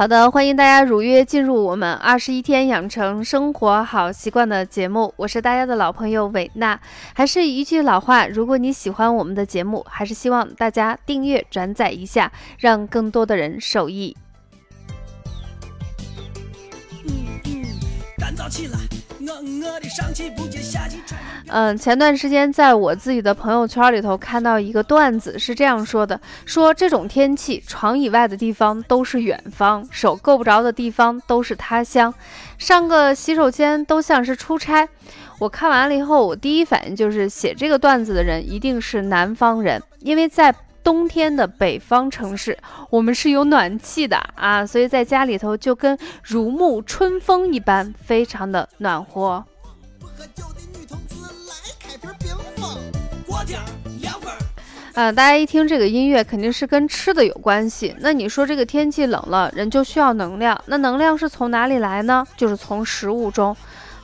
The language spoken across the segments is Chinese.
好的，欢迎大家如约进入我们二十一天养成生活好习惯的节目，我是大家的老朋友伟娜。还是一句老话，如果你喜欢我们的节目，还是希望大家订阅转载一下，让更多的人受益。嗯嗯干燥起来。嗯，前段时间在我自己的朋友圈里头看到一个段子，是这样说的：说这种天气，床以外的地方都是远方，手够不着的地方都是他乡，上个洗手间都像是出差。我看完了以后，我第一反应就是写这个段子的人一定是南方人，因为在。冬天的北方城市，我们是有暖气的啊，所以在家里头就跟如沐春风一般，非常的暖和。啊，大家一听这个音乐，肯定是跟吃的有关系。那你说这个天气冷了，人就需要能量，那能量是从哪里来呢？就是从食物中。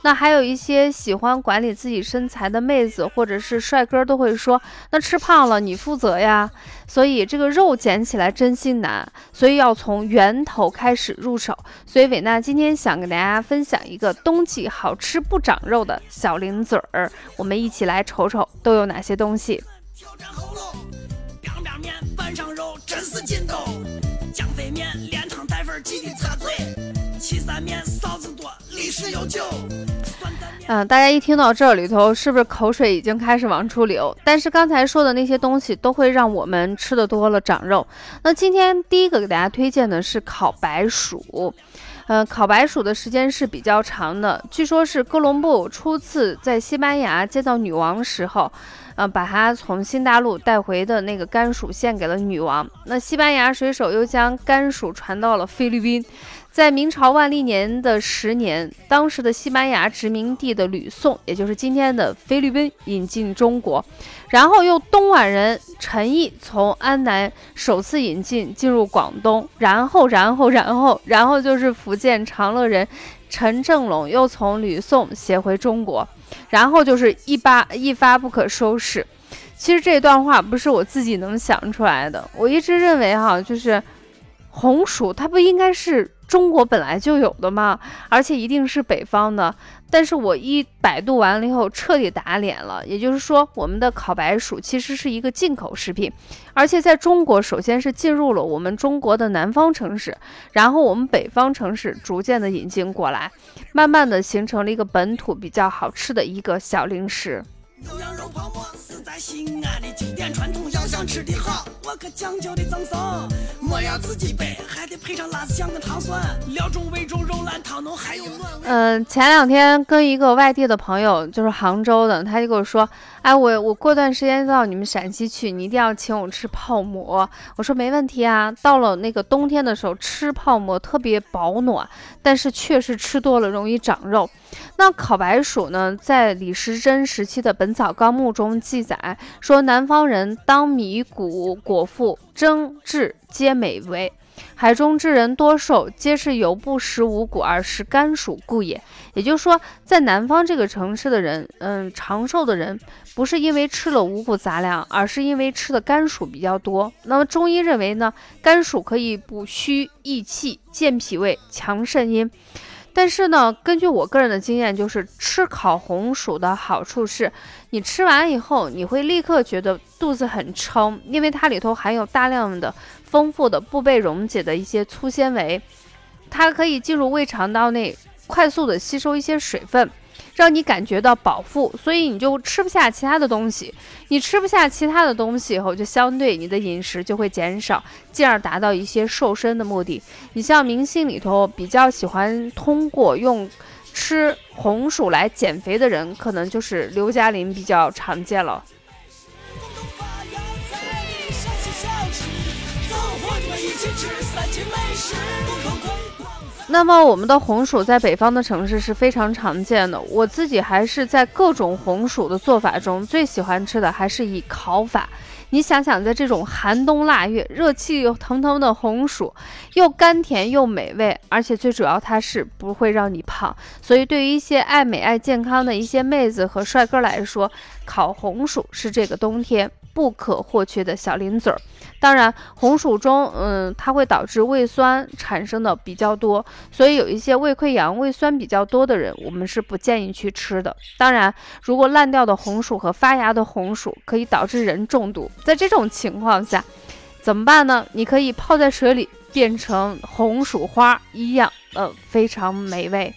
那还有一些喜欢管理自己身材的妹子或者是帅哥都会说，那吃胖了你负责呀。所以这个肉减起来真心难，所以要从源头开始入手。所以伟娜今天想给大家分享一个冬季好吃不长肉的小零嘴儿，我们一起来瞅瞅都有哪些东西。嗯，大家一听到这里头，是不是口水已经开始往出流？但是刚才说的那些东西都会让我们吃的多了长肉。那今天第一个给大家推荐的是烤白薯。嗯，烤白薯的时间是比较长的，据说是哥伦布初次在西班牙见到女王时候，呃，把它从新大陆带回的那个甘薯献给了女王。那西班牙水手又将甘薯传到了菲律宾。在明朝万历年的十年，当时的西班牙殖民地的吕宋，也就是今天的菲律宾，引进中国，然后又东莞人陈毅从安南首次引进进入广东，然后，然后，然后，然后就是福建长乐人陈正龙又从吕宋携回中国，然后就是一发一发不可收拾。其实这段话不是我自己能想出来的，我一直认为哈，就是红薯它不应该是。中国本来就有的吗，而且一定是北方的。但是我一百度完了以后，彻底打脸了。也就是说，我们的烤白薯其实是一个进口食品，而且在中国首先是进入了我们中国的南方城市，然后我们北方城市逐渐的引进过来，慢慢的形成了一个本土比较好吃的一个小零食。羊肉泡西安的经典传统，要想吃的好，我可讲究的赠送。莫要自己背，配上辣子酱跟糖蒜，料中味中肉烂汤浓，还有暖。嗯，前两天跟一个外地的朋友，就是杭州的，他就跟我说，哎，我我过段时间到你们陕西去，你一定要请我吃泡馍。我说没问题啊，到了那个冬天的时候吃泡馍特别保暖，但是确实吃多了容易长肉。那烤白薯呢？在李时珍时期的《本草纲目》中记载说，南方人当米谷果腹，蒸制皆美味。海中之人多寿，皆是由不食五谷而食甘薯故也。也就是说，在南方这个城市的人，嗯，长寿的人不是因为吃了五谷杂粮，而是因为吃的甘薯比较多。那么中医认为呢，甘薯可以补虚益气、健脾胃、强肾阴。但是呢，根据我个人的经验，就是吃烤红薯的好处是，你吃完以后，你会立刻觉得肚子很撑，因为它里头含有大量的丰富的不被溶解的一些粗纤维，它可以进入胃肠道内，快速的吸收一些水分。让你感觉到饱腹，所以你就吃不下其他的东西。你吃不下其他的东西以后，就相对你的饮食就会减少，进而达到一些瘦身的目的。你像明星里头比较喜欢通过用吃红薯来减肥的人，可能就是刘嘉玲比较常见了。一起吃三斤美食那么我们的红薯在北方的城市是非常常见的。我自己还是在各种红薯的做法中最喜欢吃的还是以烤法。你想想，在这种寒冬腊月，热气腾腾的红薯，又甘甜又美味，而且最主要它是不会让你胖。所以对于一些爱美爱健康的一些妹子和帅哥来说，烤红薯是这个冬天。不可或缺的小零嘴儿。当然，红薯中，嗯，它会导致胃酸产生的比较多，所以有一些胃溃疡、胃酸比较多的人，我们是不建议去吃的。当然，如果烂掉的红薯和发芽的红薯可以导致人中毒，在这种情况下，怎么办呢？你可以泡在水里，变成红薯花一样，呃，非常美味。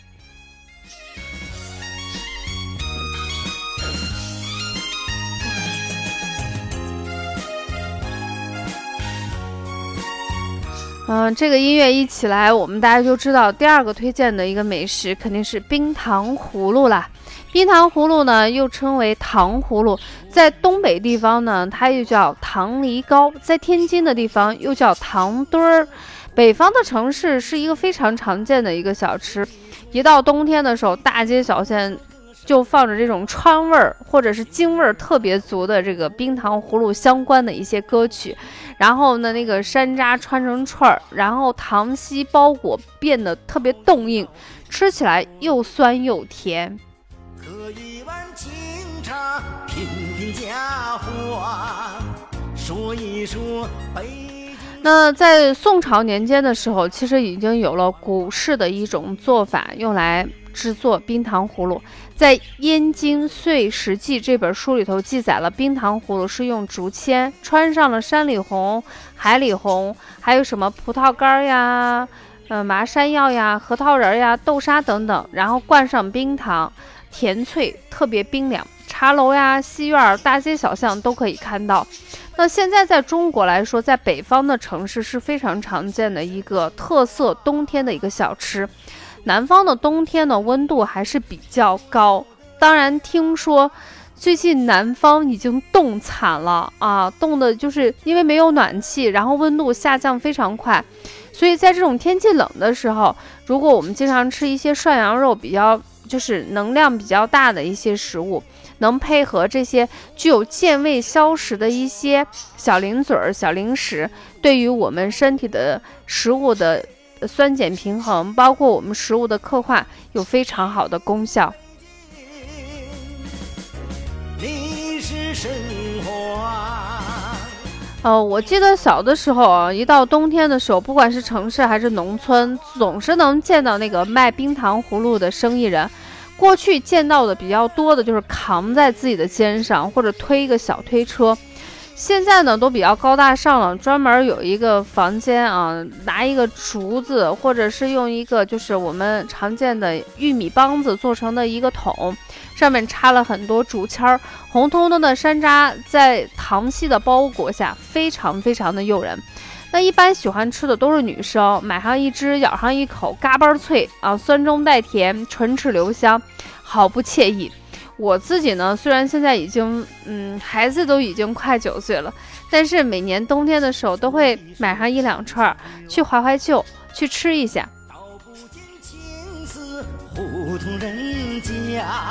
嗯，这个音乐一起来，我们大家就知道第二个推荐的一个美食肯定是冰糖葫芦啦。冰糖葫芦呢，又称为糖葫芦，在东北地方呢，它又叫糖梨糕；在天津的地方又叫糖墩儿。北方的城市是一个非常常见的一个小吃。一到冬天的时候，大街小巷。就放着这种川味儿或者是京味儿特别足的这个冰糖葫芦相关的一些歌曲，然后呢，那个山楂穿成串儿，然后糖稀包裹变得特别冻硬，吃起来又酸又甜。喝一碗清茶，品品佳话，说一说北那在宋朝年间的时候，其实已经有了古式的一种做法，用来。制作冰糖葫芦，在《燕京岁时记》这本书里头记载了冰糖葫芦是用竹签穿上了山里红、海里红，还有什么葡萄干呀、呃麻山药呀、核桃仁呀、豆沙等等，然后灌上冰糖，甜脆，特别冰凉。茶楼呀、戏院、大街小巷都可以看到。那现在在中国来说，在北方的城市是非常常见的一个特色冬天的一个小吃。南方的冬天呢，温度还是比较高。当然，听说最近南方已经冻惨了啊，冻的就是因为没有暖气，然后温度下降非常快。所以在这种天气冷的时候，如果我们经常吃一些涮羊肉，比较就是能量比较大的一些食物，能配合这些具有健胃消食的一些小零嘴儿、小零食，对于我们身体的食物的。酸碱平衡，包括我们食物的刻画，有非常好的功效。你是神呃，我记得小的时候啊，一到冬天的时候，不管是城市还是农村，总是能见到那个卖冰糖葫芦的生意人。过去见到的比较多的就是扛在自己的肩上，或者推一个小推车。现在呢都比较高大上了，专门有一个房间啊，拿一个竹子，或者是用一个就是我们常见的玉米棒子做成的一个桶，上面插了很多竹签儿，红彤彤的山楂在糖稀的包裹下，非常非常的诱人。那一般喜欢吃的都是女生，买上一只，咬上一口，嘎嘣脆啊，酸中带甜，唇齿留香，好不惬意。我自己呢，虽然现在已经，嗯，孩子都已经快九岁了，但是每年冬天的时候都会买上一两串儿去怀怀旧，去吃一下。道不见青丝，胡同人家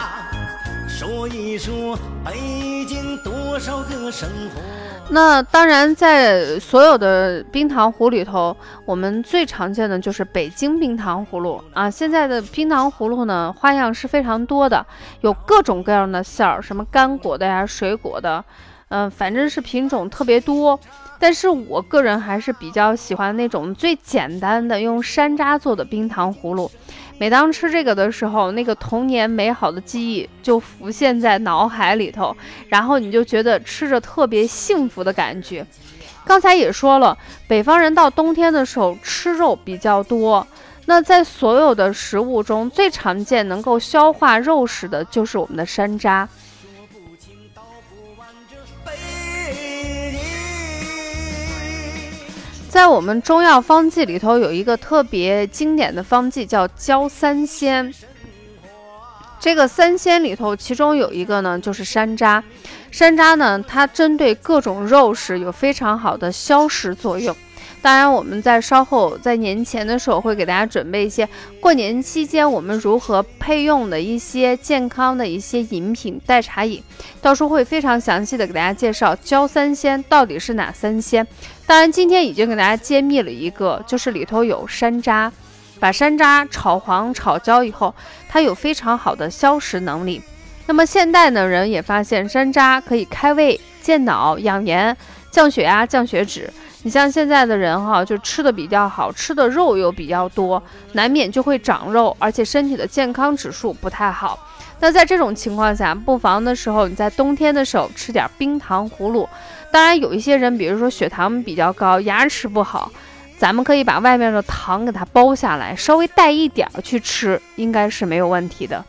说一说北京多少个生活。那当然，在所有的冰糖葫芦里头，我们最常见的就是北京冰糖葫芦啊。现在的冰糖葫芦呢，花样是非常多的，有各种各样的馅儿，什么干果的呀、水果的，嗯，反正是品种特别多。但是我个人还是比较喜欢那种最简单的，用山楂做的冰糖葫芦。每当吃这个的时候，那个童年美好的记忆就浮现在脑海里头，然后你就觉得吃着特别幸福的感觉。刚才也说了，北方人到冬天的时候吃肉比较多，那在所有的食物中最常见能够消化肉食的就是我们的山楂。在我们中药方剂里头，有一个特别经典的方剂叫焦三仙。这个三仙里头，其中有一个呢，就是山楂。山楂呢，它针对各种肉食有非常好的消食作用。当然，我们在稍后在年前的时候会给大家准备一些过年期间我们如何配用的一些健康的一些饮品代茶饮，到时候会非常详细的给大家介绍焦三仙到底是哪三仙。当然，今天已经给大家揭秘了一个，就是里头有山楂，把山楂炒黄炒焦以后，它有非常好的消食能力。那么现代的人也发现山楂可以开胃健脑、养颜、降血压、降血脂。你像现在的人哈，就吃的比较好，吃的肉又比较多，难免就会长肉，而且身体的健康指数不太好。那在这种情况下，不妨的时候，你在冬天的时候吃点冰糖葫芦。当然有一些人比如说血糖比较高牙齿不好咱们可以把外面的糖给它剥下来稍微带一点儿去吃应该是没有问题的。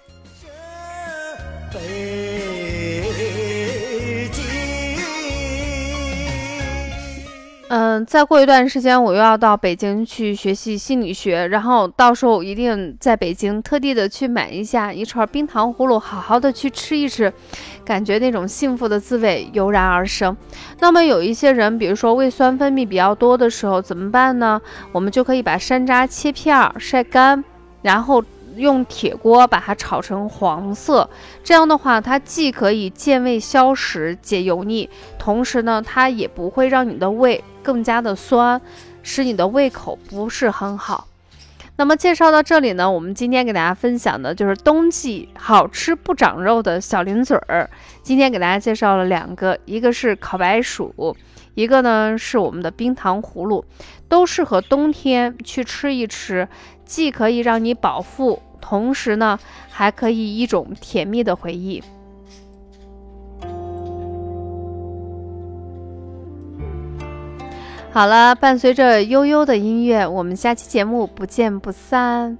嗯，再过一段时间，我又要到北京去学习心理学，然后到时候一定在北京特地的去买一下一串冰糖葫芦，好好的去吃一吃，感觉那种幸福的滋味油然而生。那么有一些人，比如说胃酸分泌比较多的时候怎么办呢？我们就可以把山楂切片晒干，然后。用铁锅把它炒成黄色，这样的话，它既可以健胃消食、解油腻，同时呢，它也不会让你的胃更加的酸，使你的胃口不是很好。那么介绍到这里呢，我们今天给大家分享的就是冬季好吃不长肉的小零嘴儿。今天给大家介绍了两个，一个是烤白薯，一个呢是我们的冰糖葫芦，都适合冬天去吃一吃，既可以让你饱腹。同时呢，还可以一种甜蜜的回忆。好了，伴随着悠悠的音乐，我们下期节目不见不散。